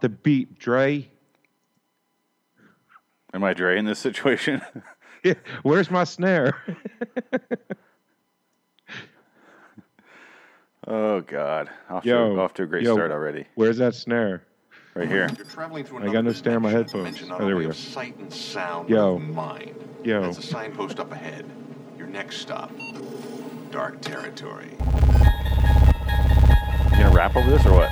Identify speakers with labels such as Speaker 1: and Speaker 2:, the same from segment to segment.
Speaker 1: the beat, Dre.
Speaker 2: Am I Dre in this situation?
Speaker 1: Yeah, Where's my snare?
Speaker 2: oh God, off,
Speaker 1: Yo,
Speaker 2: to, off to a great
Speaker 1: yo.
Speaker 2: start already.
Speaker 1: Where's that snare?
Speaker 2: Right here.
Speaker 3: You're traveling through
Speaker 1: I got no snare in my headphones. Oh, there we go.
Speaker 3: of Sight and sound,
Speaker 1: Yo.
Speaker 3: mind.
Speaker 1: Yo.
Speaker 3: That's a signpost up ahead. Your next stop, dark territory.
Speaker 2: You gonna rap over this or what?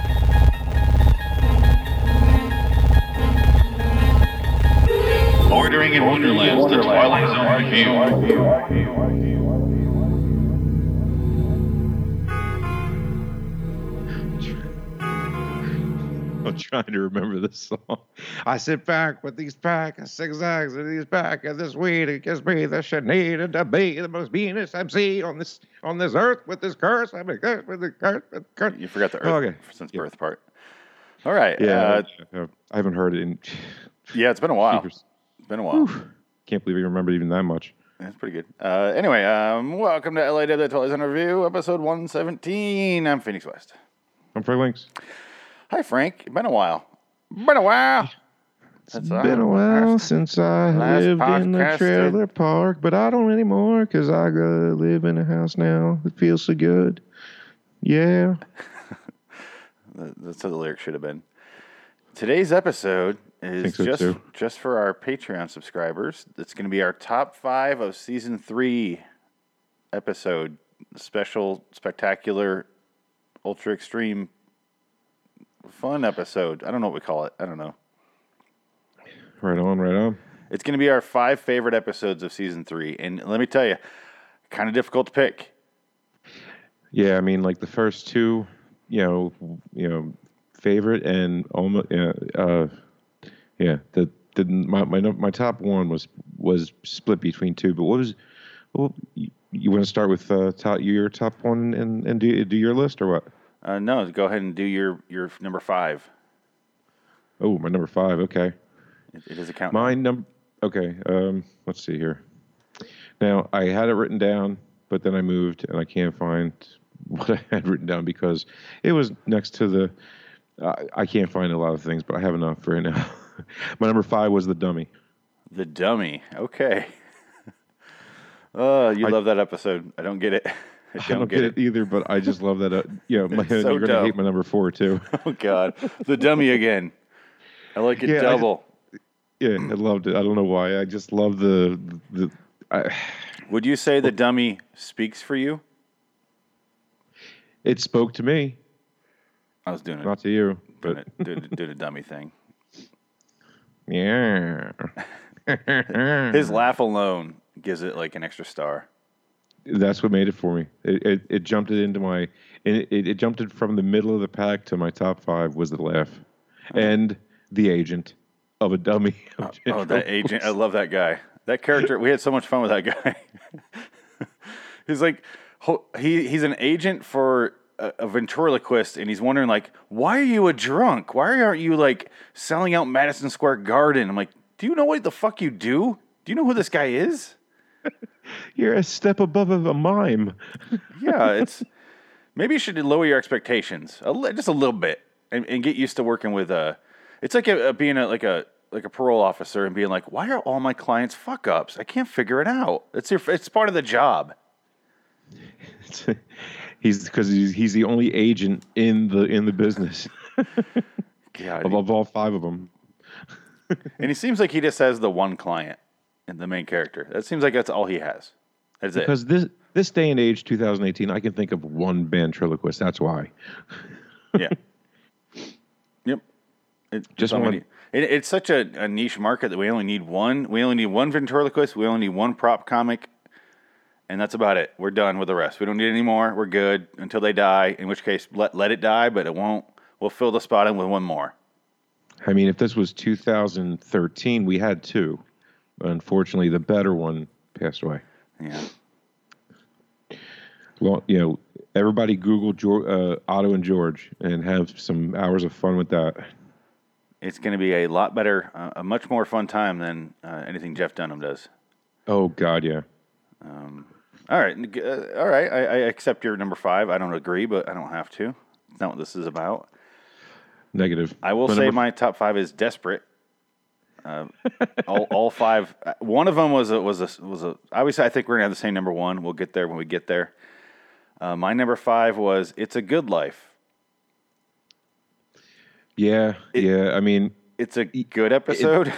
Speaker 4: Bordering in Wonderland, the Twilight Zone review.
Speaker 1: I'm trying to remember this song. I sit back with these pack of zigzags and these back of this weed. It gives me the shit needed to be the most meanest MC on this on this earth with this curse. I'm a curse with the curse. With the curse.
Speaker 2: You forgot the Earth
Speaker 1: Oh, okay.
Speaker 2: since
Speaker 1: Yeah.
Speaker 2: birth part. All right.
Speaker 1: Yeah,
Speaker 2: Uh,
Speaker 1: I haven't heard it in.
Speaker 2: yeah, it's been a while.
Speaker 1: Jeepers.
Speaker 2: Been a while.
Speaker 1: Can't believe you remember even that much.
Speaker 2: That's pretty good. Uh, anyway, um, welcome to LAW Zone Review, episode 117. I'm Phoenix West.
Speaker 1: I'm Frank Links.
Speaker 2: Hi, Frank. Been a while. Been a while.
Speaker 1: It's
Speaker 2: That's
Speaker 1: been a while
Speaker 2: last-
Speaker 1: since I lived in the trailer park, but I don't anymore because I gotta live in a house now It feels so good. Yeah.
Speaker 2: That's how the lyric should have been. Today's episode is
Speaker 1: so,
Speaker 2: just
Speaker 1: too.
Speaker 2: just for our Patreon subscribers. It's going to be our top five of season three episode, special, spectacular, ultra extreme, fun episode. I don't know what we call it. I don't know.
Speaker 1: Right on, right on.
Speaker 2: It's going to be our five favorite episodes of season three, and let me tell you, kind of difficult to pick.
Speaker 1: Yeah, I mean, like the first two, you know, you know, favorite and almost, yeah, uh, yeah. The the my my my top one was was split between two. But what was, well, you, you want to start with uh, top your top one and and do do your list or what?
Speaker 2: Uh, no, go ahead and do your your number five.
Speaker 1: Oh, my number five. Okay.
Speaker 2: It, it is a count.
Speaker 1: My number. Okay. Um, let's see here. Now I had it written down, but then I moved and I can't find what I had written down because it was next to the. I I can't find a lot of things, but I have enough right now. My number five was the dummy.
Speaker 2: The dummy. Okay. Oh, you
Speaker 1: I-
Speaker 2: love that episode. I don't get it. I don't,
Speaker 1: I don't get it either, but I just love that. Uh, you know, my,
Speaker 2: so
Speaker 1: you're gonna hate my number four too.
Speaker 2: Oh God, the dummy again. I like it
Speaker 1: Yeah, I
Speaker 2: double.
Speaker 1: yeah, I loved it. I don't know why. I just love the the. I,
Speaker 2: Would you say the dummy speaks for you?
Speaker 1: it spoke to me,
Speaker 2: I was doing it.
Speaker 1: not to you,
Speaker 2: doing
Speaker 1: but
Speaker 2: it. Did, did a dummy thing.
Speaker 1: Yeah.
Speaker 2: His laugh alone gives it like an extra star.
Speaker 1: That's what made it for me. It it, it jumped it into my it, it, it jumped it from the middle of the pack to my top five was the laugh, mm-hmm. and the agent of a dummy. of
Speaker 2: Oh, that agent! I love that guy. That character. We had so much fun with that guy. he's like, he he's an agent for a, a ventriloquist, and he's wondering like, why are you a drunk? Why aren't you like selling out Madison Square Garden? I'm like, do you know what the fuck you do? Do you know who this guy is?
Speaker 1: You're a step above of a mime.
Speaker 2: Yeah, it's maybe you should lower your expectations a li- just a little bit and, and get used to working with uh It's like a, a being a, like a like a parole officer and being like, why are all my clients fuck ups? I can't figure it out. It's your it's part of the job.
Speaker 1: he's because he's, he's the only agent in the in the business
Speaker 2: God,
Speaker 1: of, of all five of them.
Speaker 2: and he seems like he just has the one client and the main character. That seems like that's all he has. That's it.
Speaker 1: Because this this day and age, 2018, I can think of one ventriloquist. That's why.
Speaker 2: Yeah. yep. It,
Speaker 1: Just one.
Speaker 2: It, it's such a, a niche market that we only need one. We only need one ventriloquist. We only need one prop comic, and that's about it. We're done with the rest. We don't need any more. We're good until they die. In which case, let let it die, but it won't. We'll fill the spot in with one more.
Speaker 1: I mean, if this was 2013, we had two. Unfortunately, the better one passed away.
Speaker 2: Yeah.
Speaker 1: Well, you know, everybody Google George, uh, Otto and George and have some hours of fun with that.
Speaker 2: It's going to be a lot better, uh, a much more fun time than uh, anything Jeff Dunham does.
Speaker 1: Oh God, yeah.
Speaker 2: All right, uh, all right. I, I accept your number five. I don't agree, but I don't have to. It's not what this is about.
Speaker 1: Negative.
Speaker 2: I will
Speaker 1: My
Speaker 2: say
Speaker 1: number
Speaker 2: my top five is desperate. Uh, all, all five. uh, One of them was a was a was a. Obviously, I think we're gonna have the same number one. We'll get there when we get there. Uh, my number five was "It's a Good Life."
Speaker 1: Yeah, yeah. I mean,
Speaker 2: It's a good episode.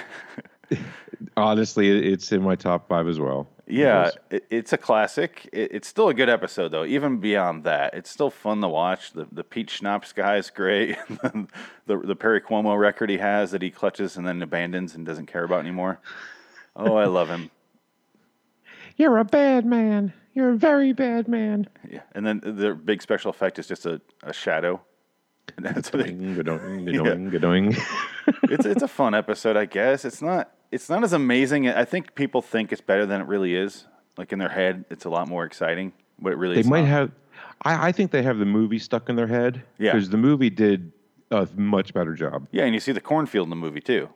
Speaker 1: honestly, it's in my top five as well.
Speaker 2: Yeah, it, it's a classic. It, it's still a good episode though. Even beyond that, it's still fun to watch. The the Pete Schnapps guy is great. the the Perry Como record he has that he clutches and then abandons and doesn't care about anymore. Oh, I love him.
Speaker 1: You're a bad man. You're a very bad man.
Speaker 2: Yeah, and then the big special effect is just a, a shadow. That's what it- it's it's a fun episode, I guess. It's not it's not as amazing. I think people think it's better than it really is. Like in their head, it's a lot more exciting, but it really
Speaker 1: They
Speaker 2: is
Speaker 1: might
Speaker 2: not.
Speaker 1: have. I, I think they have the movie stuck in their head.
Speaker 2: Yeah.
Speaker 1: Because the movie did a much better job.
Speaker 2: Yeah, and you see the cornfield in the movie too.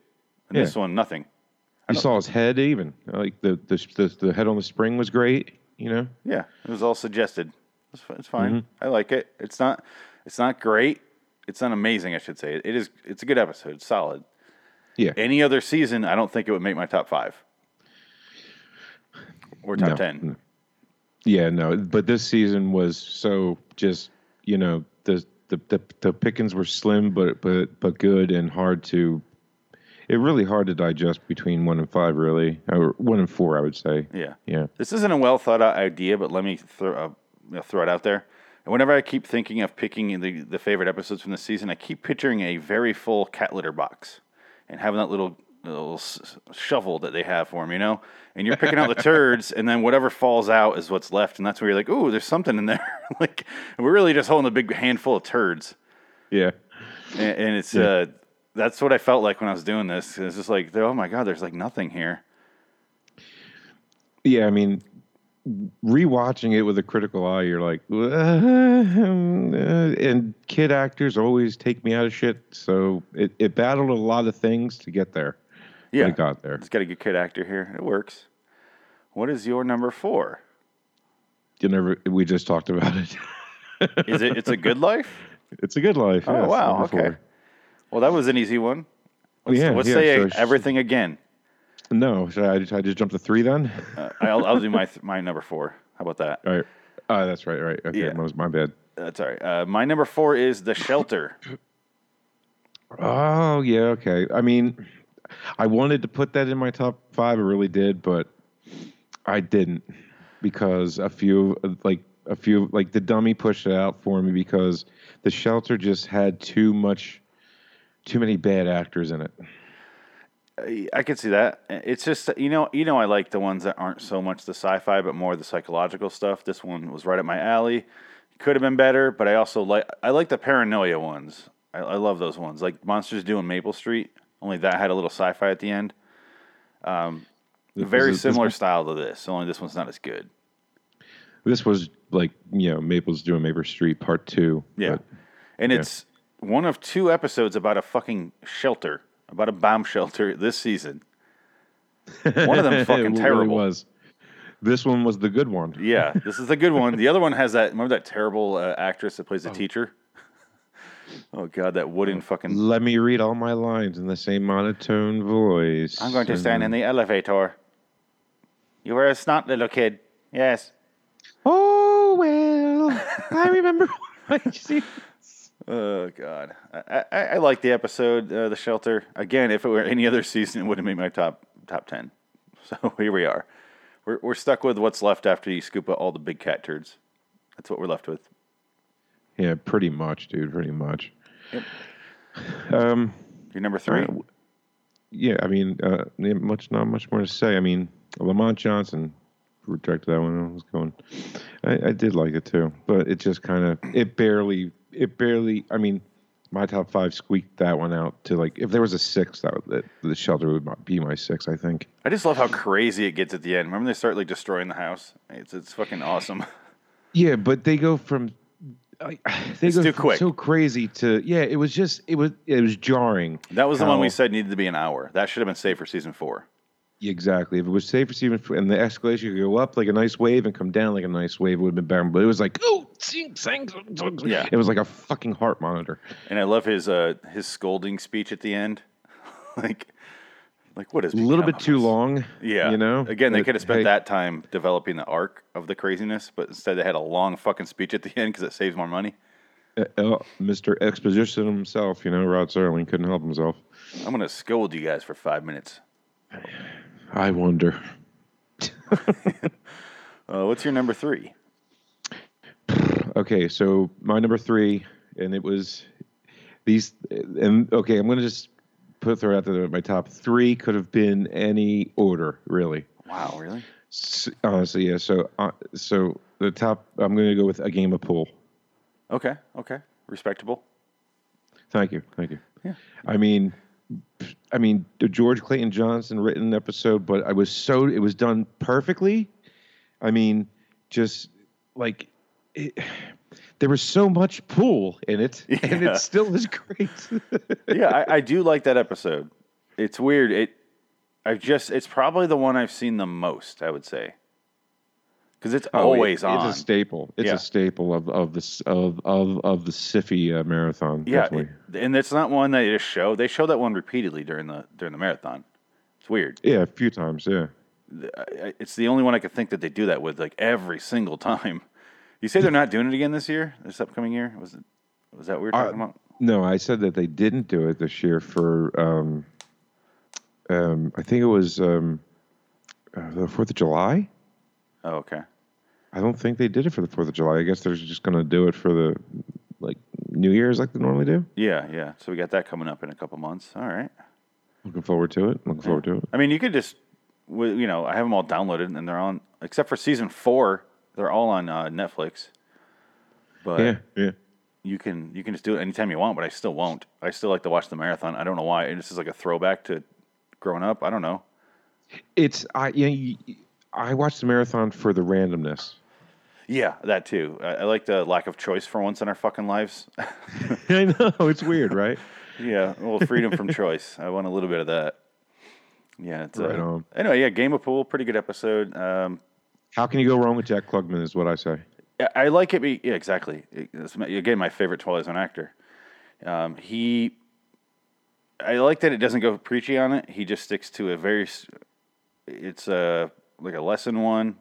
Speaker 2: And
Speaker 1: Yeah.
Speaker 2: this one, nothing.
Speaker 1: You saw his head even. Like the, the the the head on the spring was great. You know.
Speaker 2: Yeah, it was all suggested. It's, it's fine.
Speaker 1: Mm-hmm.
Speaker 2: I like it. It's not it's not great. It's not amazing, I should say. It is. It's a good episode. It's solid.
Speaker 1: Yeah.
Speaker 2: Any other season, I don't think it would make my top five or top
Speaker 1: No,
Speaker 2: ten.
Speaker 1: no. Yeah, no, but this season was so just you know the the the, the pickings were slim, but but but good and hard to. It really hard to digest between one and five, really, or one and four, I would say.
Speaker 2: Yeah.
Speaker 1: Yeah.
Speaker 2: This isn't a well thought out idea, but let me throw, uh, throw it out there. And whenever I keep thinking of picking the, the favorite episodes from the season, I keep picturing a very full cat litter box and having that little little s- shovel that they have for them, you know. And you're picking out the turds, and then whatever falls out is what's left, and that's where you're like, "Ooh, there's something in there." like we're really just holding a big handful of turds,
Speaker 1: Yeah.
Speaker 2: and, and it's uh, that's what I felt like when I was doing this. It's just like, oh my god, there's like nothing here.
Speaker 1: Yeah, I mean, rewatching it with a critical eye, you're like, "Uh, and kid actors always take me out of shit. So it, it battled a lot of things to get there.
Speaker 2: Yeah,
Speaker 1: it got there.
Speaker 2: It's got a good kid actor here. It works. What is your number four?
Speaker 1: You never. We just talked about it.
Speaker 2: Is it? It's a good life.
Speaker 1: it's a good life.
Speaker 2: Oh
Speaker 1: yes,
Speaker 2: wow. Okay.
Speaker 1: four.
Speaker 2: Well, that was an easy one. Let's,
Speaker 1: Yeah,
Speaker 2: let's
Speaker 1: yeah,
Speaker 2: say
Speaker 1: so
Speaker 2: everything again.
Speaker 1: No, should I, should I just jump to three then?
Speaker 2: Uh, I'll, I'll do my th- my number four. How about that?
Speaker 1: All right. Uh, that's right. Right. Okay.
Speaker 2: Yeah.
Speaker 1: That was my bad.
Speaker 2: That's all right. Uh, my number four is the shelter.
Speaker 1: Oh yeah. Okay. I mean, I wanted to put that in my top five. I really did, but I didn't because a few like a few like the dummy pushed it out for me because the shelter just had too much, too many bad actors in it.
Speaker 2: I- I could see that. It's just you know you know I like the ones that aren't so much the sci-fi but more the psychological stuff. This one was right up my alley. Could have been better, but I also like I like the paranoia ones. I, I love those ones, like Monsters Due on Maple Street. Only that had a little sci-fi at the end. Um, very
Speaker 1: This is- this
Speaker 2: similar style to this. Only this one's not as good.
Speaker 1: This was like you know Maple's doing Maple Street Part Two.
Speaker 2: Yeah,
Speaker 1: but-
Speaker 2: and it's one of two episodes about a fucking shelter, about a bomb shelter this season. One of them fucking
Speaker 1: really
Speaker 2: terrible.
Speaker 1: was. This one was the good one.
Speaker 2: Yeah, this is the good one. The other one has that. Remember that terrible uh, actress that plays the teacher? Oh god, that wooden fucking.
Speaker 1: Let me read all my lines in the same monotone voice.
Speaker 2: I'm going to stand in the elevator. You were a snot little kid. Yes.
Speaker 1: Oh well, I remember. See,
Speaker 2: Oh god, I, I, I like the episode, uh, the shelter. Again, if it were any other season, it would have made my top top ten. So here we are. We're we're stuck with what's left after you scoop out all the big cat turds. That's what we're left with.
Speaker 1: yeah, pretty much, dude. Pretty much.
Speaker 2: Yep.
Speaker 1: Um.
Speaker 2: Your number three.
Speaker 1: Uh, Yeah, I mean, uh, much not much more to say. I mean, Lamont Johnson rejected that one. I was going. I, I did like it too, but it just kind of it barely it barely. I mean, my top five squeaked that one out to like if there was a six, that, would, that the shelter would be my six. I think.
Speaker 2: I just love how crazy it gets at the end. Remember they start like destroying the house. It's it's fucking awesome.
Speaker 1: Yeah, but they go from I they
Speaker 2: It's
Speaker 1: go
Speaker 2: too
Speaker 1: from
Speaker 2: quick.
Speaker 1: so crazy to yeah. It was just it was it was jarring.
Speaker 2: That was the one we said needed to be an hour. That should have been saved for season four.
Speaker 1: Exactly. If it was safe Steven, and the escalation could go up like a nice wave and come down like a nice wave, it would have been better. But it was like, oh, sing, sing.
Speaker 2: Yeah.
Speaker 1: It was like a fucking heart monitor.
Speaker 2: And I love his uh his scolding speech at the end. like like what is
Speaker 1: A little bit too long.
Speaker 2: Yeah.
Speaker 1: You know.
Speaker 2: Again, they could have spent
Speaker 1: hey,
Speaker 2: that time developing the arc of the craziness, but instead they had a long fucking speech at the end because it saves more money.
Speaker 1: uh, uh, Mr. Exposition himself, you know, Rod Serling couldn't help himself.
Speaker 2: I'm gonna scold you guys for five minutes.
Speaker 1: I wonder.
Speaker 2: Uh, what's your number three?
Speaker 1: Okay, so my number three, and it was these, and okay, I'm gonna just put throw out there my top three could have been any order, really.
Speaker 2: Wow, really?
Speaker 1: S- Honestly, yeah. So, uh, so the top, I'm gonna go with a game of pool.
Speaker 2: Okay, okay, respectable.
Speaker 1: Thank you, thank you.
Speaker 2: Yeah.
Speaker 1: I mean, I mean, the George Clayton Johnson written episode, but I was so it was done perfectly. I mean, just like it, there was so much pool in it, and it still is great.
Speaker 2: yeah, I, I do like that episode. It's weird. It, I've just, it's probably the one I've seen the most. I would say, because it's
Speaker 1: Oh,
Speaker 2: always
Speaker 1: it-
Speaker 2: on.
Speaker 1: It's a staple. It's
Speaker 2: Yeah.
Speaker 1: a staple of of this of of of the Syfy uh, marathon.
Speaker 2: yeah, it- and it's not one they just show. They show that one repeatedly during the during the marathon. It's weird.
Speaker 1: yeah, a few times. Yeah.
Speaker 2: It's the only one I could think that they do that with, like every single time. You say they're not doing it again this year, this upcoming year? Was it? Was that what we were talking
Speaker 1: Uh,
Speaker 2: about?
Speaker 1: No, I said that they didn't do it this year for. Um, um, I think it was um, uh, the Fourth of July.
Speaker 2: Oh, okay.
Speaker 1: I don't think they did it for the Fourth of July. I guess they're just going to do it for the like New Year's, like they normally do.
Speaker 2: Yeah, yeah. So we got that coming up in a couple months. All right.
Speaker 1: Looking forward to it. Looking forward to it.
Speaker 2: I mean, you could just, you know, I have them all downloaded and they're on, except for season four, they're all on uh, Netflix. But
Speaker 1: Yeah, yeah.
Speaker 2: you can you can just do it anytime you want. But I still won't. I still like to watch the marathon. I don't know why. This is like a throwback to growing up. I don't know.
Speaker 1: It's I. You know, I watched the marathon for the randomness.
Speaker 2: Yeah, that too. I, I like the lack of choice for once in our fucking lives.
Speaker 1: I know it's weird, right?
Speaker 2: yeah, well, freedom from choice. I want a little bit of that. Yeah, it's
Speaker 1: Right
Speaker 2: uh,
Speaker 1: on.
Speaker 2: Anyway, yeah, Game of Pool, pretty good episode. Um,
Speaker 1: How can you go wrong with Jack Klugman? Is what I say.
Speaker 2: I- I like it. Be, yeah, exactly. It's again my favorite Twilight Zone actor. Um, he, I like that it doesn't go preachy on it. He just sticks to a very. It's a like a lesson one,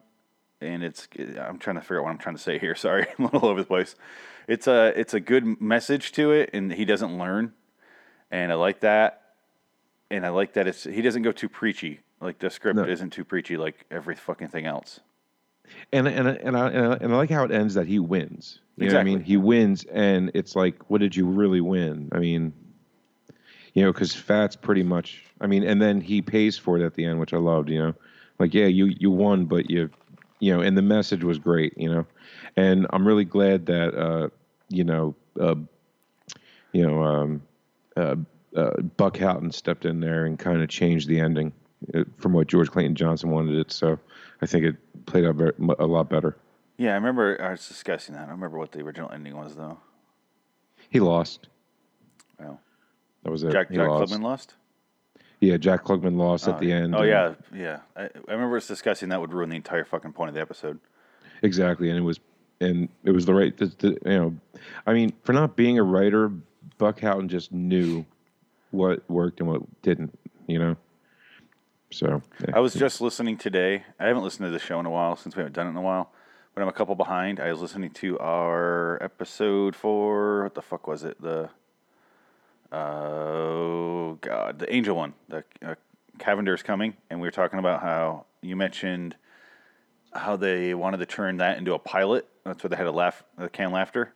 Speaker 2: and it's. I'm trying to figure out what I'm trying to say here. Sorry, I'm a little over the place. It's a it's a good message to it, and he doesn't learn, and I like that, and I like that it's he doesn't go too preachy. Like the script
Speaker 1: No.
Speaker 2: isn't too preachy like every fucking thing else.
Speaker 1: And and and I, and I and I like how it ends that he wins. You know what I mean? He wins, and it's like, what did you really win? I mean, you know, because Fat's pretty much. I mean, and then he pays for it at the end, which I loved. You know, like yeah, you you won, but you, you know, and the message was great. You know, and I'm really glad that uh, you know, uh, you know, um, uh, uh, Buck Houghton stepped in there and kind of changed the ending uh, from what George Clayton Johnson wanted it. So I think it played out a lot better.
Speaker 2: Yeah, I remember I was discussing that. I remember what the original ending was though.
Speaker 1: He lost.
Speaker 2: Well,
Speaker 1: That was it.
Speaker 2: Jack
Speaker 1: he
Speaker 2: Jack
Speaker 1: lost.
Speaker 2: Lost.
Speaker 1: Yeah, Jack Klugman lost at oh, the end.
Speaker 2: Oh yeah, yeah. I, I remember us discussing that would ruin the entire fucking point of the episode.
Speaker 1: exactly, and it was, and it was the right. The, the, you know, I mean, for not being a writer, Buck Houghton just knew what worked and what didn't. You know. So yeah.
Speaker 2: I was just listening today. I haven't listened to the show in a while since we haven't done it in a while, but I'm a couple behind. I was listening to our episode for what the fuck was it? The oh god, the Angel one. The uh, Cavender's coming, and we were talking about how you mentioned how they wanted to turn that into a pilot. That's why they had a laugh, a can laughter.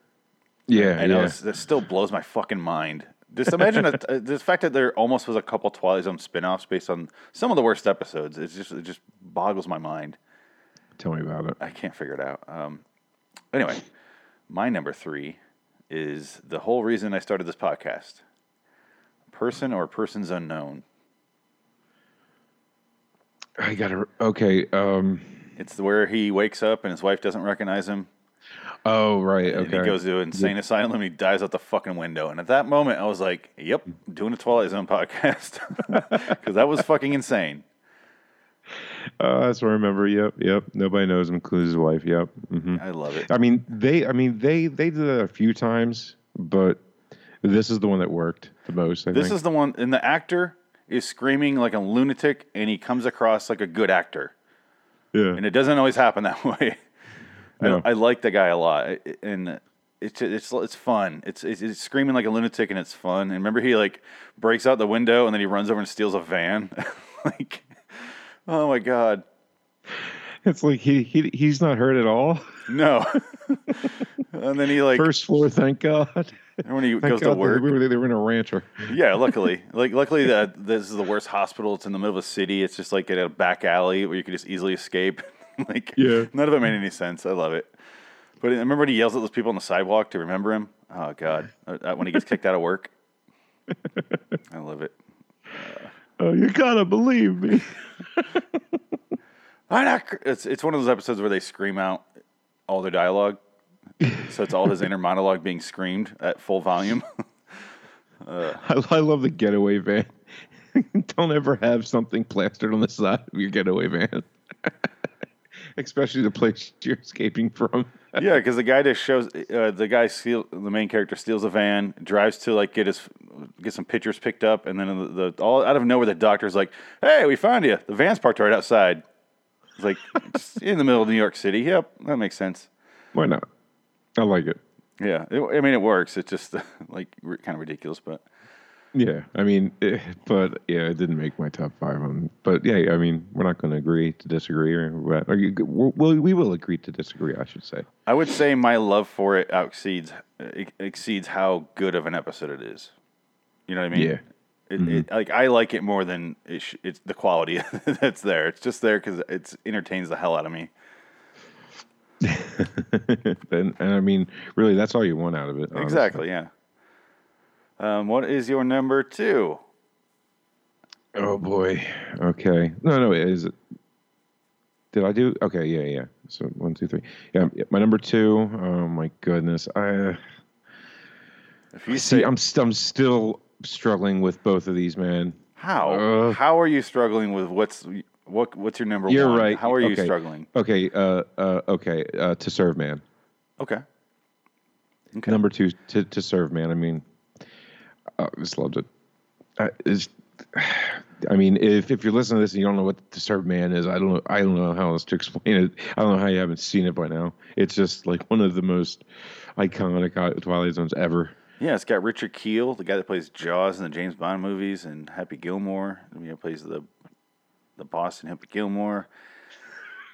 Speaker 1: yeah,
Speaker 2: I know
Speaker 1: yeah.
Speaker 2: that still blows my fucking mind. Just imagine a, uh, the fact that there almost was a couple Twilight Zone spin-offs based on some of the worst episodes. It's just it just boggles my mind.
Speaker 1: Tell me about it.
Speaker 2: I can't figure it out. Um, anyway, my number three is the whole reason I started this podcast. Person or persons unknown.
Speaker 1: I gotta. Okay. Um.
Speaker 2: It's where he wakes up and his wife doesn't recognize him.
Speaker 1: Oh right.
Speaker 2: And
Speaker 1: Okay.
Speaker 2: he goes to an insane asylum and he dies out the fucking window. And at that moment, I was like, yep, doing a Twilight Zone podcast. Because that was fucking insane.
Speaker 1: Uh, that's what I remember. Yep, yep. Nobody knows him, including his wife. Yep. hmm
Speaker 2: I love it.
Speaker 1: I mean, they. I mean, they. They did it a few times, but this is the one that worked the most. I
Speaker 2: This
Speaker 1: think.
Speaker 2: is the one, and the actor is screaming like a lunatic, and he comes across like a good actor,
Speaker 1: yeah.
Speaker 2: and it doesn't always happen that way.
Speaker 1: No.
Speaker 2: I, I like the guy a lot, and it's it's it's fun. It's, it's it's screaming like a lunatic, and it's fun. And remember, he like breaks out the window, and then he runs over and steals a van. like, oh my god,
Speaker 1: It's like he, he he's not hurt at all.
Speaker 2: no! and then he like
Speaker 1: First floor, thank God.
Speaker 2: And when he
Speaker 1: Thank
Speaker 2: goes to work.
Speaker 1: They were, they were in a rancher.
Speaker 2: Yeah, luckily, like luckily that this is the worst hospital. It's in the middle of a city. It's just like in a back alley where you could just easily escape. like,
Speaker 1: Yeah.
Speaker 2: none of it made any sense. I love it. But I remember when he yells at those people on the sidewalk to remember him. Oh God, Uh, uh, when he gets kicked out of work. I love it.
Speaker 1: Oh, you gotta believe me.
Speaker 2: I'm not cr- It's it's one of those episodes where they scream out all their dialogue. so it's all his inner monologue being screamed at full volume.
Speaker 1: I, I love the getaway van. Don't ever have something plastered on the side of your getaway van, especially the place you're escaping from.
Speaker 2: Yeah, because the guy just shows uh, the guy steal the main character steals a van, drives to like get his get some pictures picked up, and then the, the all out of nowhere the doctor's like, "Hey, we found you. The van's parked right outside." Like in the middle of New York City. Yep, that makes sense.
Speaker 1: Why not? I like it.
Speaker 2: Yeah, it, I mean it works. It's just like kind of ridiculous, but
Speaker 1: Yeah, I mean, eh, but yeah, it didn't make my top five. On, but yeah, I mean, we're not going to agree to disagree, or? Or you, we'll, we will agree to disagree. I should say.
Speaker 2: I would say my love for it exceeds exceeds how good of an episode it is. You know what I mean?
Speaker 1: Yeah.
Speaker 2: It, it, like I like it more than it sh- it's the quality that's there. It's just there because it entertains the hell out of me.
Speaker 1: and, and I mean, really, that's all you want out of it. honestly.
Speaker 2: Exactly. Yeah. Um, what is your number two?
Speaker 1: Oh boy. Okay. No, no. Is it? Did I do? Okay. Yeah. Yeah. So one, two, three. Yeah. yeah, My number two. Oh my goodness. I
Speaker 2: If you
Speaker 1: see.
Speaker 2: say
Speaker 1: I'm st- I'm still struggling with both of these, man.
Speaker 2: how,
Speaker 1: Ugh.
Speaker 2: how are you struggling with what's what? What's your number
Speaker 1: You're
Speaker 2: one?
Speaker 1: right.
Speaker 2: How are you
Speaker 1: Okay.
Speaker 2: struggling?
Speaker 1: Okay. Uh. Uh. Okay. Uh. To serve, man.
Speaker 2: Okay. Okay.
Speaker 1: Number two. To to serve, man. I mean, I just loved it. I, I mean, if if you're listening to this and you don't know what to serve man is, I don't know. I don't know how else to explain it. I don't know how you haven't seen it by now. It's just like one of the most iconic uh, Twilight Zones ever.
Speaker 2: Yeah, it's got Richard Kiel, the guy that plays Jaws in the James Bond movies, and Happy Gilmore, you know, plays the the boss in Happy Gilmore,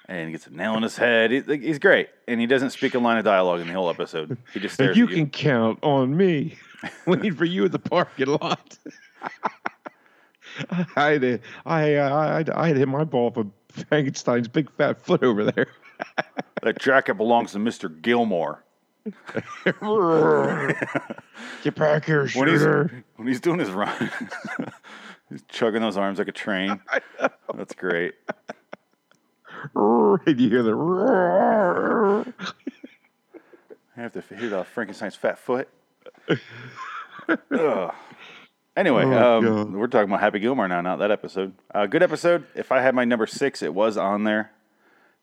Speaker 2: and he gets a nail in his head. He, he's great, and he doesn't speak a line of dialogue in the whole episode. He just stares
Speaker 1: you can count on me waiting for you at the parking lot. I had, I, I, I had hit my ball for Frankenstein's big fat foot over there.
Speaker 2: That jacket belongs to Mister Gilmore.
Speaker 1: Get back here,
Speaker 2: When he's when he's doing his run, he's chugging those arms like a train. That's great.
Speaker 1: And you hear the.
Speaker 2: I have to hear the Frankenstein's fat foot. Ugh. Anyway,
Speaker 1: Oh,
Speaker 2: um, we're talking about Happy Gilmore now, not that episode. Uh, good episode. If I had my number six, it was on there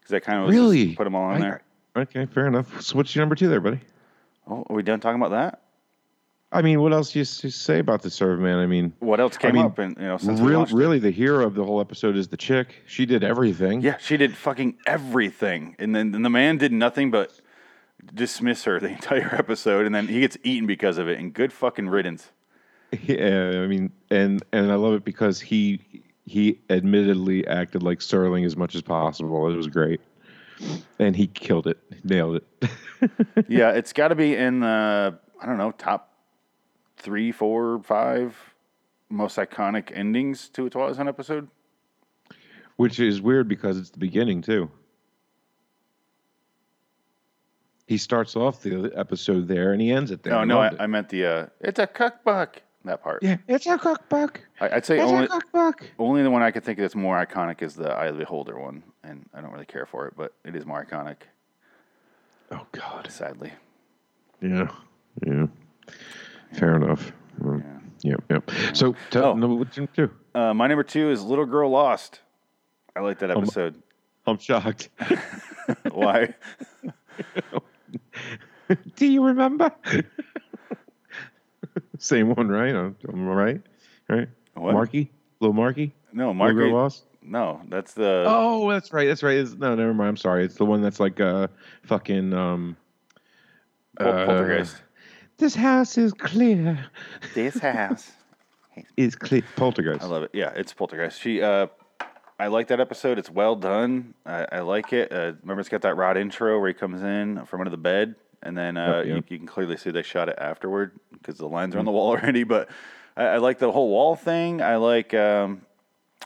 Speaker 2: because I kind of
Speaker 1: Really?
Speaker 2: put them all on
Speaker 1: I-
Speaker 2: there.
Speaker 1: Okay, fair enough. So what's your number two there, buddy?
Speaker 2: Oh, are we done talking about that?
Speaker 1: I mean, what else do you say about the serve man? I mean,
Speaker 2: What else came
Speaker 1: mean,
Speaker 2: up? And you know, since we
Speaker 1: real, really, the hero of the whole episode is the chick. She did everything.
Speaker 2: yeah, she did fucking everything, and then and the man did nothing but dismiss her the entire episode, and then he gets eaten because of it. And good fucking riddance.
Speaker 1: Yeah, I mean, and and I love it because he he admittedly acted like Serling as much as possible. It was great, and he killed it, nailed it.
Speaker 2: yeah, it's got to be in the I don't know top three, four, five most iconic endings to a Twilight Zone episode.
Speaker 1: Which is weird because it's the beginning too. He starts off the episode there and he ends it there.
Speaker 2: No, no, I. I meant the uh, it's a cookbook that part.
Speaker 1: yeah, it's a cookbook.
Speaker 2: I, I'd say
Speaker 1: It's
Speaker 2: only
Speaker 1: a cookbook.
Speaker 2: only the one I could think of that's more iconic is the Eye of the Beholder one, and I don't really care for it, but it is more iconic,
Speaker 1: Oh God.
Speaker 2: sadly.
Speaker 1: Yeah. Yeah. Fair enough. Mm. Yep. Yep. So, tell,
Speaker 2: Oh.
Speaker 1: your two?
Speaker 2: Uh, my number two is Little Girl Lost. I like that episode.
Speaker 1: I'm shocked.
Speaker 2: Why?
Speaker 1: Do you remember? Same one, right? I'm, I'm right, right?
Speaker 2: What?
Speaker 1: Marky, little Marky,
Speaker 2: No,
Speaker 1: Little
Speaker 2: Margaret.
Speaker 1: Girl Lost.
Speaker 2: No, that's the.
Speaker 1: Oh, that's right. That's right. It's, no, never mind. I'm sorry. It's the one that's like uh, fucking um.
Speaker 2: Pol-
Speaker 1: uh,
Speaker 2: Poltergeist.
Speaker 1: This house is clear.
Speaker 2: This house.
Speaker 1: Is clear. Poltergeist.
Speaker 2: I love it. Yeah, it's Poltergeist. She, uh, I like that episode. It's well done. I, I like it. Uh, remember, it's got that rod intro where he comes in from under the bed, and then uh,
Speaker 1: Yep,
Speaker 2: You,
Speaker 1: yep.
Speaker 2: you can clearly see they shot it afterward because the lines are on the wall already. But I, I like the whole wall thing. I like, um,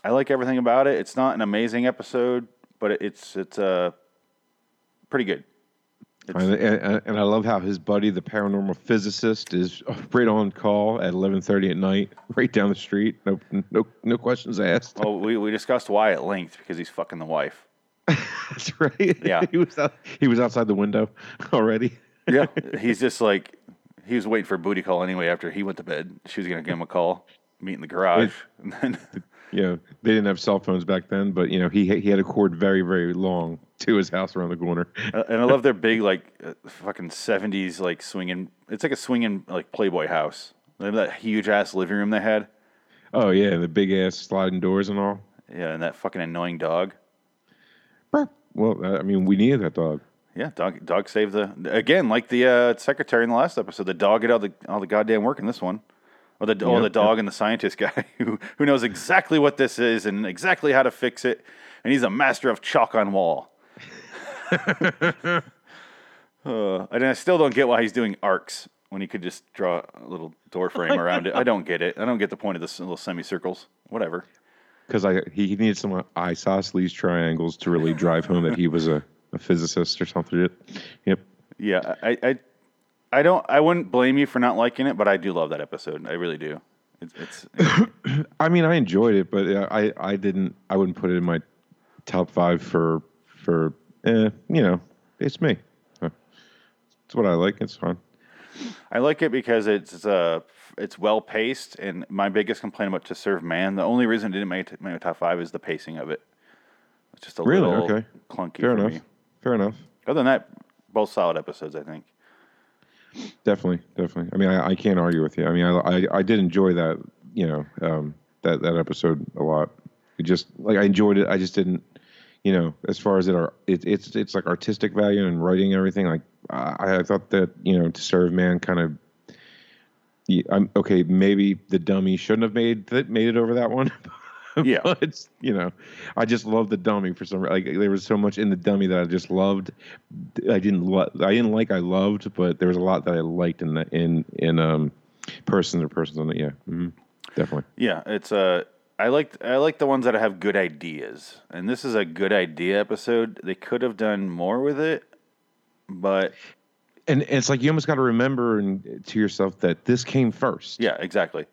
Speaker 2: I like everything about it. It's not an amazing episode, but it, it's it's uh, pretty good.
Speaker 1: And, and, and I love how his buddy, the paranormal physicist, is right on call at 11:30 at night, right down the street. No, no, no questions asked.
Speaker 2: well, we, we discussed why at length because he's fucking the wife.
Speaker 1: That's right.
Speaker 2: Yeah.
Speaker 1: he was out, he was outside the window already.
Speaker 2: Yeah, he's just like he was waiting for a booty call anyway. After he went to bed, she was gonna give him a call, meet in the garage, and then
Speaker 1: You know, they didn't have cell phones back then, but you know, he he had a cord very very long to his house around the corner.
Speaker 2: and I love their big like uh, fucking seventies like swinging. It's like a swinging like Playboy house. Remember that huge ass living room they had?
Speaker 1: Oh yeah, and the big ass sliding doors and all.
Speaker 2: Yeah, and that fucking annoying dog.
Speaker 1: Well, I mean, we needed that dog.
Speaker 2: Yeah, dog dog saved the again like the uh, secretary in the last episode. The dog did all the all the goddamn work in this one. Or the or
Speaker 1: Yep,
Speaker 2: the dog and the scientist guy who who knows exactly what this is and exactly how to fix it, and he's a master of chalk on wall. uh, and I still don't get why he's doing arcs when he could just draw a little door frame around it. I don't get it. I don't get the point of this little semicircles. Whatever.
Speaker 1: because I he needed some isosceles triangles to really drive home that he was a, a physicist or something. Yep.
Speaker 2: Yeah, I, I I don't. I wouldn't blame you for not liking it, but I do love that episode. I really do. It's, it's
Speaker 1: I mean, I enjoyed it, but I I didn't. I wouldn't put it in my top five for for. Eh, you know, it's me. It's what I like. It's fun.
Speaker 2: I like it because it's uh it's well paced. And my biggest complaint about To Serve Man, the only reason it didn't make it make my top five is the pacing of it. It's just a
Speaker 1: Really?
Speaker 2: little
Speaker 1: Okay.
Speaker 2: clunky
Speaker 1: Fair
Speaker 2: for
Speaker 1: enough.
Speaker 2: me.
Speaker 1: Fair enough.
Speaker 2: Other than that, both solid episodes. I think.
Speaker 1: Definitely, definitely. I mean, I, I can't argue with you. I mean, I, I I did enjoy that. You know, um, that that episode a lot. It just like I enjoyed it. I just didn't. You know, as far as it are, it, it's it's like artistic value and writing and everything. Like I, I thought that you know, to serve man kind of. Yeah, I'm okay. Maybe the dummy shouldn't have made that made it over that one.
Speaker 2: Yeah.
Speaker 1: but you know, I just love the dummy for some like there was so much in the dummy that I just loved. I didn't lo- I didn't like I loved, but there was a lot that I liked in the, in in um persons or persons on it. Yeah, hmm definitely.
Speaker 2: Yeah, it's uh I like I like the ones that have good ideas, and this is a good idea episode. They could have done more with it, but
Speaker 1: And, and it's like you almost got to remember and, to yourself that this came first.
Speaker 2: yeah, exactly.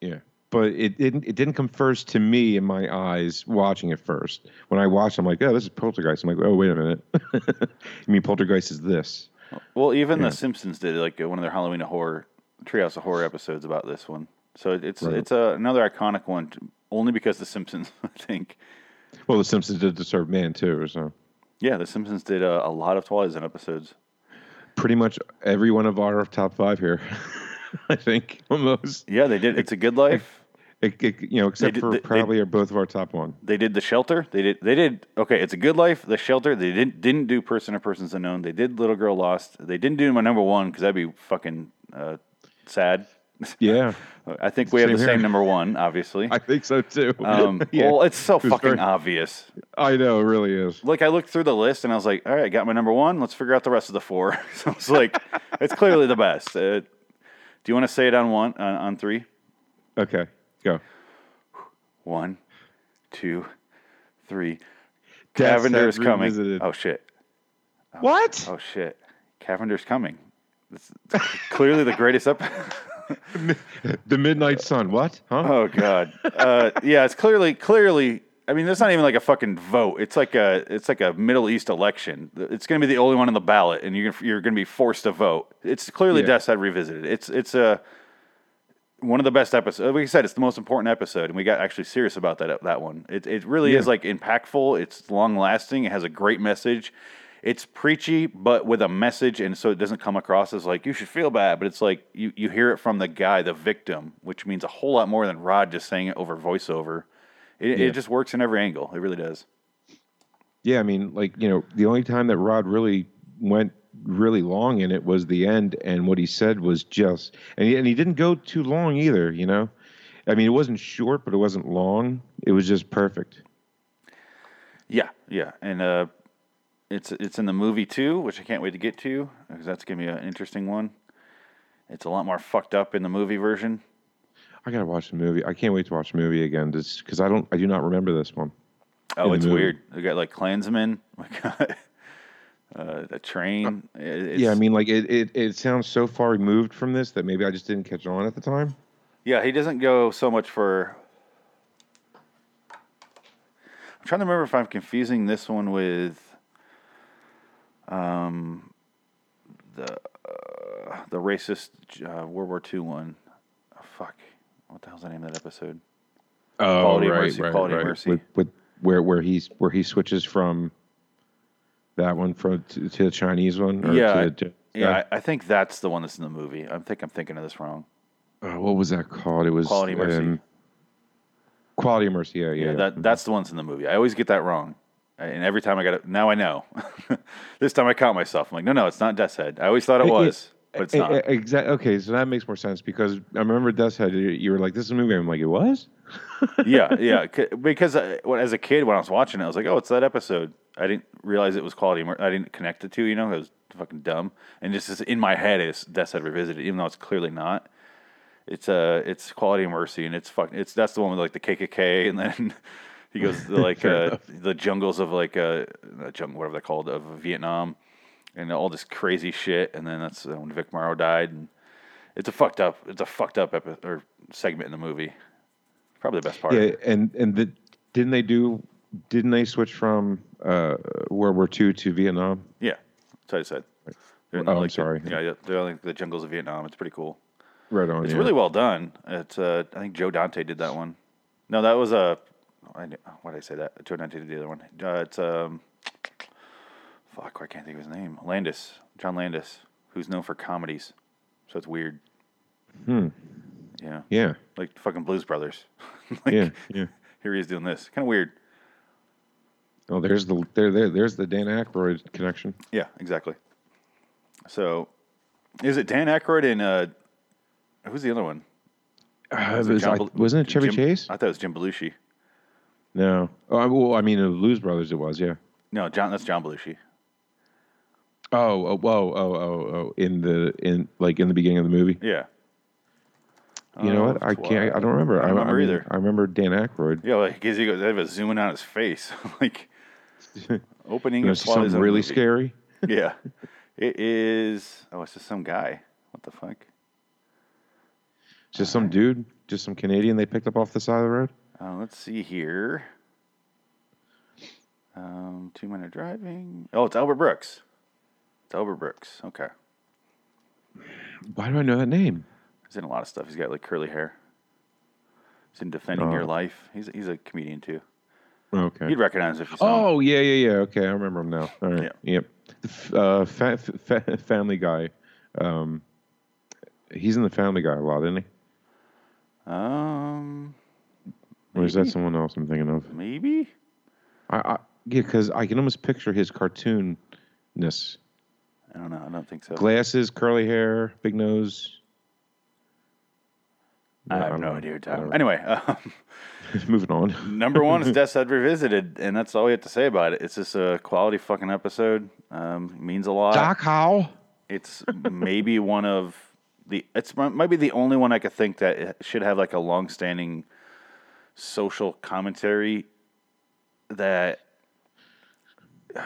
Speaker 1: Yeah. But it didn't. It didn't come first to me in my eyes watching it first. When I watched, I'm like, "Oh, this is Poltergeist." I'm like, "Oh, wait a minute. you mean Poltergeist is this?"
Speaker 2: Well, even
Speaker 1: Yeah.
Speaker 2: The Simpsons did like one of their Halloween of horror Treehouse of Horror episodes about this one. So it's
Speaker 1: Right.
Speaker 2: it's a, another iconic one, t- only because The Simpsons. I think.
Speaker 1: Well, The Simpsons did To Serve Man too, so
Speaker 2: Yeah, The Simpsons did uh, a lot of Twilight Zone episodes.
Speaker 1: pretty much every one of our top five here. I think almost.
Speaker 2: Yeah, they did. It's a Good Life.
Speaker 1: It, it- you know, except
Speaker 2: did-
Speaker 1: for
Speaker 2: they- they-
Speaker 1: probably are both of our top one.
Speaker 2: They did The Shelter. They did. They did. Okay, it's a Good Life. The Shelter. They didn't didn't do Person or Persons Unknown. They did Little Girl Lost. They didn't do my number one because that'd be fucking uh, sad.
Speaker 1: Yeah,
Speaker 2: I think we have the
Speaker 1: here.
Speaker 2: same number one, obviously.
Speaker 1: I think so too.
Speaker 2: Um,
Speaker 1: Yeah.
Speaker 2: Well, it's so
Speaker 1: It
Speaker 2: fucking
Speaker 1: very-
Speaker 2: obvious.
Speaker 1: I know, it really is.
Speaker 2: Like I looked through the list and I was like, all right, I got my number one. Let's figure out the rest of the four. so it's like, it's clearly the best. Uh, do you want to say it on one on, on three?
Speaker 1: Okay, go.
Speaker 2: One, two, three. Cavender's coming.
Speaker 1: Revisited.
Speaker 2: Oh shit.
Speaker 1: What?
Speaker 2: Oh shit. Cavender's coming. It's clearly the greatest up.
Speaker 1: The Midnight Sun. What? Huh?
Speaker 2: Oh god. Uh, yeah, it's clearly clearly. I mean, that's not even like a fucking vote. It's like a it's like a Middle East election. It's going to be the only one on the ballot, and you're you're going to be forced to vote. It's clearly
Speaker 1: Yeah.
Speaker 2: Death's Head revisited. It's it's a one of the best episodes. Like I said, it's the most important episode, and we got actually serious about that that one. It it really is like impactful. It's long lasting. It has a great message. It's preachy, but with a message, and so it doesn't come across as like you should feel bad. But it's like you you hear it from the guy, the victim, which means a whole lot more than Rod just saying it over voiceover. It,
Speaker 1: Yeah.
Speaker 2: it just works in every angle. It really does.
Speaker 1: Yeah, I mean, like you know, the only time that Rod really went really long in it was the end, and what he said was just, and he, and he didn't go too long either. You know, I mean, it wasn't short, but it wasn't long. It was just perfect.
Speaker 2: Yeah, yeah, and uh, it's it's in the movie too, which I can't wait to get to because that's gonna be an interesting one. It's a lot more fucked up in the movie version.
Speaker 1: I gotta watch the movie. I can't wait to watch the movie again, because I don't, I do not remember this one.
Speaker 2: Oh, it's
Speaker 1: movie.
Speaker 2: weird. We got like Klansmen, we got uh, a train. It's-
Speaker 1: yeah, I mean, like it, it, it sounds so far removed from this that maybe I just didn't catch on at the time.
Speaker 2: yeah, he doesn't go so much for. I'm trying to remember if I'm confusing this one with, um, the uh, the racist uh, World War II one. Oh, fuck, what the hell's the name of that episode?
Speaker 1: Oh,
Speaker 2: Quality of Mercy, Quality of Mercy.
Speaker 1: With, with where where he's where he switches from that one from to, to the Chinese one. Or
Speaker 2: Yeah,
Speaker 1: to
Speaker 2: I- Yeah, I, I think that's the one that's in the movie. I think I'm thinking of this wrong.
Speaker 1: Uh, what was that called? It was
Speaker 2: Quality Mercy.
Speaker 1: um, Quality of Mercy. Yeah, yeah.
Speaker 2: Yeah, that that's the ones in the movie. I always get that wrong, and every time I got it, now I know. this time I count myself. I'm like, no, no, it's not Death's Head. I always thought it was, but it's not.
Speaker 1: Exactly. Okay, so that makes more sense because I remember Death's Head. You were like, "This is a movie." I'm like, "It was."
Speaker 2: Yeah, yeah. Because uh, when, as a kid, when I was watching it, I was like, oh, it's that episode. I didn't realize it was Quality. I didn't connect the two. You know, it was fucking dumb. And just in my head, it's Death's Head revisited, even though it's clearly not. It's uh, it's Quality of Mercy, and it's fucking. It's that's the one with like the KKK, and then he goes to like uh, the jungles of like uh, uh, jungle, whatever they're called, of Vietnam, and all this crazy shit. And then that's uh, when Vic Morrow died, and it's a fucked up. It's a fucked up epi- or segment in the movie. Probably the best part.
Speaker 1: Yeah, and and the, didn't they do? Didn't they switch from uh, World War II to Vietnam?
Speaker 2: Yeah, that's what I said. They're
Speaker 1: Oh,
Speaker 2: the,
Speaker 1: I'm
Speaker 2: like, the-
Speaker 1: sorry.
Speaker 2: yeah, yeah, they're like the jungles of Vietnam. It's pretty cool.
Speaker 1: Right on.
Speaker 2: It's
Speaker 1: yeah.
Speaker 2: really well done. It's uh, I think Joe Dante did that one. No, that was a. I why did I say that? Joe Dante did the other one. Uh, it's um. Fuck, I can't think of his name. Landis, John Landis, who's known for comedies. So it's weird.
Speaker 1: Hmm.
Speaker 2: Yeah,
Speaker 1: Yeah.
Speaker 2: like fucking Blues Brothers. like,
Speaker 1: Yeah. Yeah.
Speaker 2: Here he is doing this. Kind of weird.
Speaker 1: Oh, there's the there, there there's the Dan Aykroyd connection.
Speaker 2: Yeah, exactly. So, is it Dan Aykroyd and uh, who's the other one?
Speaker 1: Uh,
Speaker 2: Was
Speaker 1: it
Speaker 2: it
Speaker 1: was-
Speaker 2: John
Speaker 1: I- wasn't it Chevy
Speaker 2: Jim-
Speaker 1: Chase?
Speaker 2: I thought it was Jim Belushi.
Speaker 1: No. Oh, I- well, I mean, the Blues Brothers. It was. Yeah.
Speaker 2: No, John. That's John Belushi.
Speaker 1: Oh, oh, whoa, oh, oh, oh! In the in like in the beginning of the movie.
Speaker 2: Yeah.
Speaker 1: You know
Speaker 2: Oh,
Speaker 1: what? I can't. I don't remember.
Speaker 2: I don't remember
Speaker 1: mean,
Speaker 2: either.
Speaker 1: I remember Dan Aykroyd.
Speaker 2: Yeah, like because he goes, have a zooming out his face, like opening. And
Speaker 1: something really
Speaker 2: movie.
Speaker 1: scary.
Speaker 2: Yeah, it is. Oh, it's just some guy. What the fuck?
Speaker 1: Just some dude, just some Canadian they picked up off the side of the road.
Speaker 2: Uh, let's see here. Um, two minute driving. Oh, it's Albert Brooks. It's Albert Brooks. Okay,
Speaker 1: Why do I know that name?
Speaker 2: He's in a lot of stuff. He's got like curly hair. He's in Defending Your
Speaker 1: Oh.
Speaker 2: Life. He's he's a comedian too.
Speaker 1: Okay.
Speaker 2: You'd recognize him if you saw him.
Speaker 1: Oh yeah, yeah, yeah. Okay, I remember him now. All right. Yep. The f- Uh, fa- fa- Family Guy. Um, he's in the Family Guy a lot, isn't he?
Speaker 2: Um,
Speaker 1: Or is that someone else I'm thinking of?
Speaker 2: maybe.
Speaker 1: I, I yeah, because I can almost picture his cartoonness.
Speaker 2: I don't know. I don't think so.
Speaker 1: Glasses, curly hair, big nose.
Speaker 2: I
Speaker 1: I
Speaker 2: have no
Speaker 1: know.
Speaker 2: idea. what you're talking about. Anyway, um,
Speaker 1: Moving on.
Speaker 2: number one is Death's Head Revisited, and that's all we have to say about it. It's just a quality fucking episode. Um, means a lot.
Speaker 1: Dachau.
Speaker 2: It's maybe one of the. It's might be the only one I could think that should have like a long-standing social commentary that.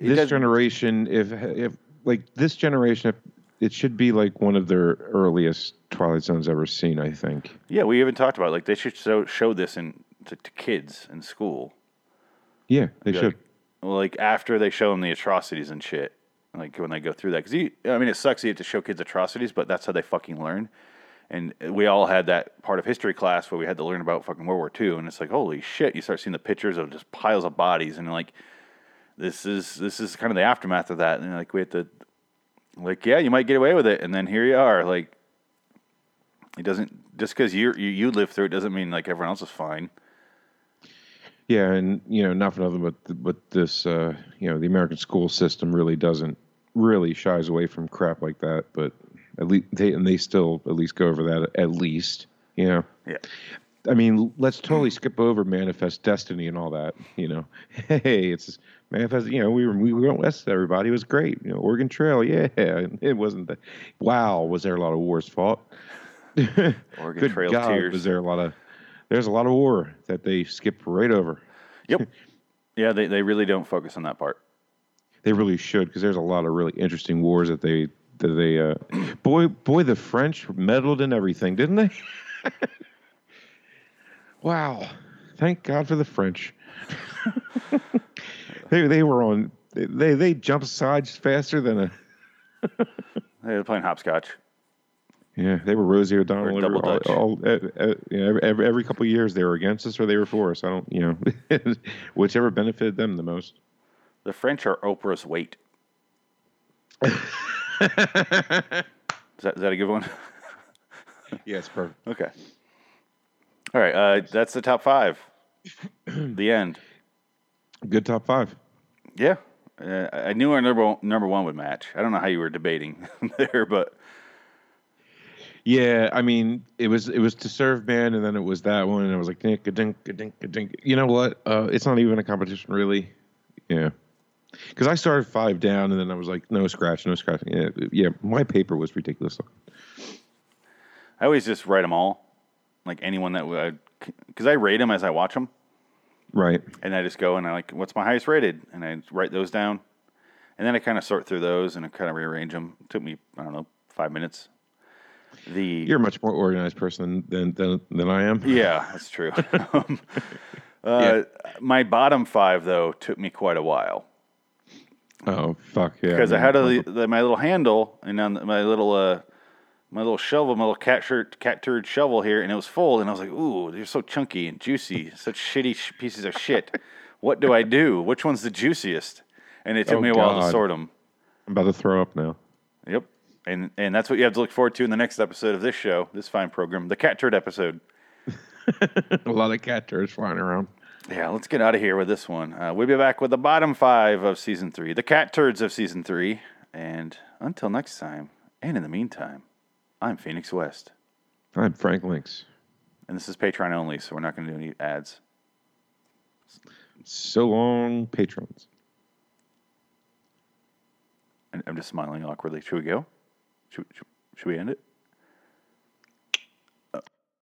Speaker 1: this
Speaker 2: does-
Speaker 1: generation, if if like this generation, if, it should be like one of their earliest Twilight Zones ever seen. I think.
Speaker 2: Yeah, we even talked about like they should show, show this in to, to kids in school.
Speaker 1: Yeah, they
Speaker 2: Like,
Speaker 1: should.
Speaker 2: Like after they show them the atrocities and shit, like when they go through that, because I mean, it sucks you have to show kids atrocities, but that's how they fucking learn. And we all had that part of history class where we had to learn about fucking World War II, and it's like, holy shit! You start seeing the pictures of just piles of bodies, and like, this is this is kind of the aftermath of that. And like, we had to, like, yeah, you might get away with it, and then here you are, like, it doesn't just because you you live through it doesn't mean like everyone else is fine.
Speaker 1: Yeah, and you know, not for nothing, but but this, uh, you know, the American school system really doesn't really shies away from crap like that. But at least they and they still at least go over that at least, you know.
Speaker 2: Yeah.
Speaker 1: I mean, let's totally skip over Manifest Destiny and all that. You know, hey, it's Manifest. You know, we were we went west. Everybody it was great. You know, Oregon Trail. Yeah, it wasn't the Wow, was there a lot of wars fought?
Speaker 2: Oregon
Speaker 1: Good
Speaker 2: Trail
Speaker 1: God,
Speaker 2: tears.
Speaker 1: was there a lot of? There's a lot of war that they skipped right over.
Speaker 2: Yep. yeah, they they really don't focus on that part.
Speaker 1: They really should because there's a lot of really interesting wars that they that they. Uh, boy, boy, the French meddled in everything, didn't they? wow! Thank God for the French. They they were on. They they jump sides faster than a.
Speaker 2: They were playing hopscotch.
Speaker 1: Yeah, they were Rosie O'Donnell.
Speaker 2: Or double
Speaker 1: all,
Speaker 2: dutch.
Speaker 1: all, uh, you know, every, every, every couple of years they were against us or they were for us. I don't, you know, whichever benefited them the most.
Speaker 2: The French are Oprah's weight. Is that, is that a good one?
Speaker 1: Yeah, it's perfect.
Speaker 2: Okay. All right. Uh, that's the top five. the end.
Speaker 1: Good top five.
Speaker 2: Yeah. Uh, I knew our number number one would match. I don't know how you were debating there, but
Speaker 1: Yeah, I mean, it was it was to serve man, and then it was that one, and I was like, dink, dink, dink, dink. You know what? Uh, it's not even a competition, really. Yeah, because I started five down, and then I was like, no scratch, no scratch. Yeah, yeah. My paper was ridiculous.
Speaker 2: I always just write them all, like anyone that would, because I rate them as I watch them,
Speaker 1: Right.
Speaker 2: and I just go and I like, what's my highest rated, and I write those down, and then I kind of sort through those and I kind of rearrange them. It took me I don't know five minutes. The
Speaker 1: You're a much more organized person than than than I am.
Speaker 2: Yeah, that's true. um, uh, My bottom five, though, took me quite a while
Speaker 1: Oh fuck yeah.
Speaker 2: because I had a, the, my little handle and on my little uh, my little shovel, my little cat shirt, cat turd shovel here, and it was full, and I was like, "Ooh, they're so chunky and juicy, such shitty sh- pieces of shit. What do I do? Which one's the juiciest?" And it took
Speaker 1: Oh,
Speaker 2: me a while to sort them.
Speaker 1: I'm about to throw up now.
Speaker 2: Yep. And and that's what you have to look forward to in the next episode of this show, this fine program, the cat turd episode.
Speaker 1: a lot of cat turds flying around.
Speaker 2: Yeah, let's get out of here with this one. Uh, we'll be back with the bottom five of season three, the cat turds of season three. And until next time, and in the meantime, I'm Phoenix West.
Speaker 1: I'm Frank Links.
Speaker 2: And this is Patreon only, so we're not going to do any ads.
Speaker 1: So long, patrons.
Speaker 2: And I'm just smiling awkwardly. Should we go? Should, should, should we end it?